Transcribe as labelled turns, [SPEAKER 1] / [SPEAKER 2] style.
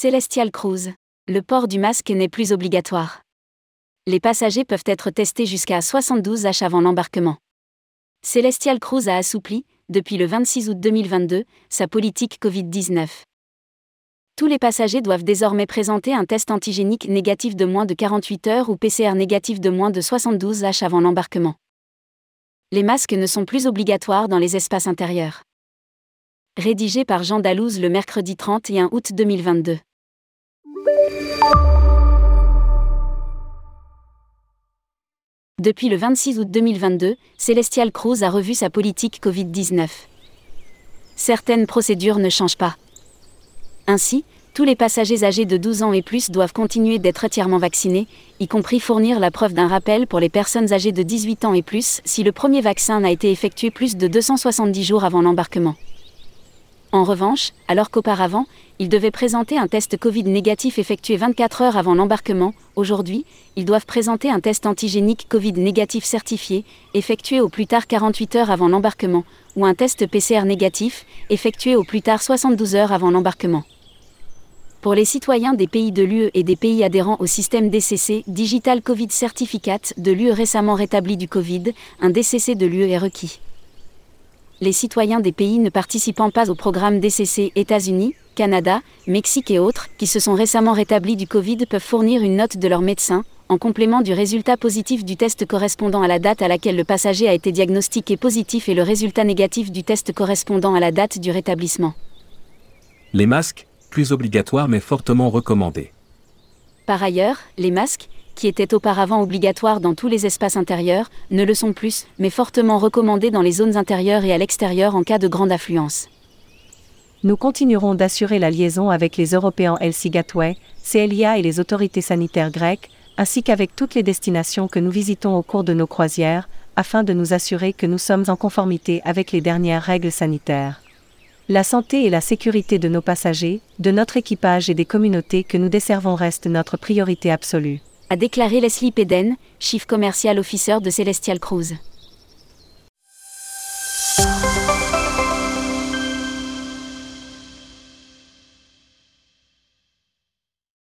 [SPEAKER 1] Celestial Cruise. Le port du masque n'est plus obligatoire. Les passagers peuvent être testés jusqu'à 72 H avant l'embarquement. Celestial Cruise a assoupli, depuis le 26 août 2022, sa politique Covid-19. Tous les passagers doivent désormais présenter un test antigénique négatif de moins de 48 heures ou PCR négatif de moins de 72 H avant l'embarquement. Les masques ne sont plus obligatoires dans les espaces intérieurs. Rédigé par Jean Dalouse le mercredi 31 août 2022. Depuis le 26 août 2022, Celestial Cruise a revu sa politique Covid-19. Certaines procédures ne changent pas. Ainsi, tous les passagers âgés de 12 ans et plus doivent continuer d'être entièrement vaccinés, y compris fournir la preuve d'un rappel pour les personnes âgées de 18 ans et plus si le premier vaccin n'a été effectué plus de 270 jours avant l'embarquement. En revanche, alors qu'auparavant, ils devaient présenter un test Covid négatif effectué 24 heures avant l'embarquement, aujourd'hui, ils doivent présenter un test antigénique Covid négatif certifié, effectué au plus tard 48 heures avant l'embarquement, ou un test PCR négatif, effectué au plus tard 72 heures avant l'embarquement. Pour les citoyens des pays de l'UE et des pays adhérents au système DCC, Digital Covid Certificate de l'UE récemment rétabli du Covid, un DCC de l'UE est requis. Les citoyens des pays ne participant pas au programme DCC États-Unis, Canada, Mexique et autres, qui se sont récemment rétablis du Covid peuvent fournir une note de leur médecin, en complément du résultat positif du test correspondant à la date à laquelle le passager a été diagnostiqué positif et le résultat négatif du test correspondant à la date du rétablissement.
[SPEAKER 2] Les masques, plus obligatoires mais fortement recommandés.
[SPEAKER 1] Par ailleurs, les masques, qui étaient auparavant obligatoires dans tous les espaces intérieurs, ne le sont plus, mais fortement recommandés dans les zones intérieures et à l'extérieur en cas de grande affluence.
[SPEAKER 3] Nous continuerons d'assurer la liaison avec les Européens LC Gateway, CLIA et les autorités sanitaires grecques, ainsi qu'avec toutes les destinations que nous visitons au cours de nos croisières, afin de nous assurer que nous sommes en conformité avec les dernières règles sanitaires. La santé et la sécurité de nos passagers, de notre équipage et des communautés que nous desservons restent notre priorité absolue.
[SPEAKER 1] A déclaré Leslie Peden, chief commercial officer de Celestial Cruise.